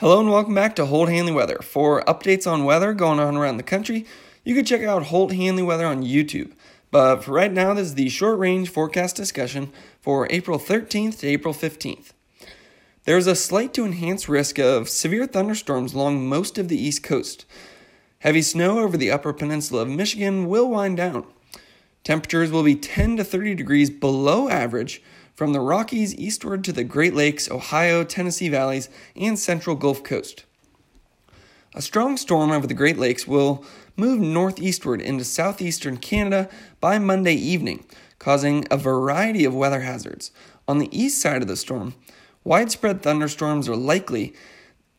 Hello and welcome back to Holt Hanley Weather. For updates on weather going on around the country, you can check out Holt Hanley Weather on YouTube. But for right now, this is the short range forecast discussion for April 13th to April 15th. There is a slight to enhanced risk of severe thunderstorms along most of the East Coast. Heavy snow over the upper peninsula of Michigan will wind down. Temperatures will be 10 to 30 degrees below average from the Rockies eastward to the Great Lakes, Ohio, Tennessee valleys, and central Gulf Coast. A strong storm over the Great Lakes will move northeastward into southeastern Canada by Monday evening, causing a variety of weather hazards. On the east side of the storm, widespread thunderstorms are likely,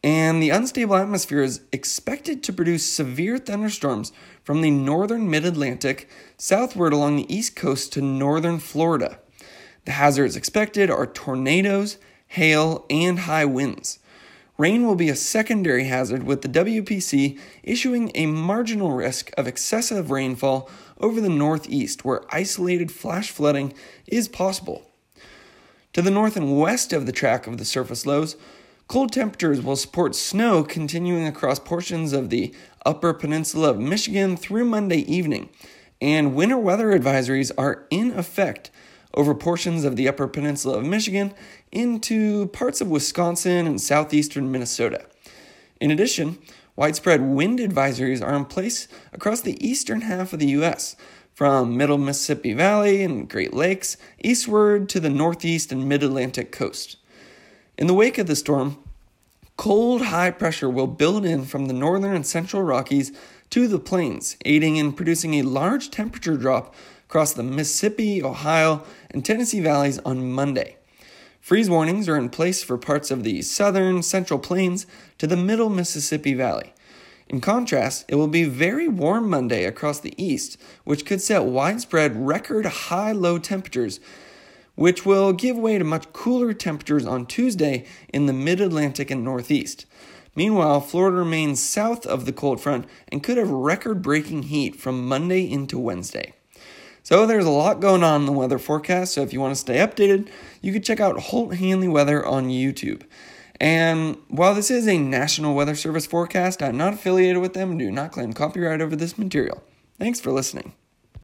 and the unstable atmosphere is expected to produce severe thunderstorms from the northern mid Atlantic southward along the east coast to northern Florida. The hazards expected are tornadoes, hail, and high winds. Rain will be a secondary hazard, with the WPC issuing a marginal risk of excessive rainfall over the northeast, where isolated flash flooding is possible. To the north and west of the track of the surface lows, cold temperatures will support snow continuing across portions of the upper peninsula of Michigan through Monday evening, and winter weather advisories are in effect over portions of the upper peninsula of Michigan into parts of Wisconsin and southeastern Minnesota. In addition, widespread wind advisories are in place across the eastern half of the U.S., from middle Mississippi Valley and Great Lakes eastward to the northeast and mid Atlantic coast. In the wake of the storm, cold high pressure will build in from the northern and central Rockies to the plains, aiding in producing a large temperature drop across the Mississippi, Ohio, and Tennessee valleys on Monday. Freeze warnings are in place for parts of the southern central plains to the middle Mississippi Valley. In contrast, it will be very warm Monday across the east, which could set widespread record high low temperatures, which will give way to much cooler temperatures on Tuesday in the mid Atlantic and Northeast. Meanwhile, Florida remains south of the cold front and could have record breaking heat from Monday into Wednesday. So there's a lot going on in the weather forecast. So if you want to stay updated, you can check out Holt Hanley Weather on YouTube. And while this is a National Weather Service forecast, I'm not affiliated with them and do not claim copyright over this material. Thanks for listening.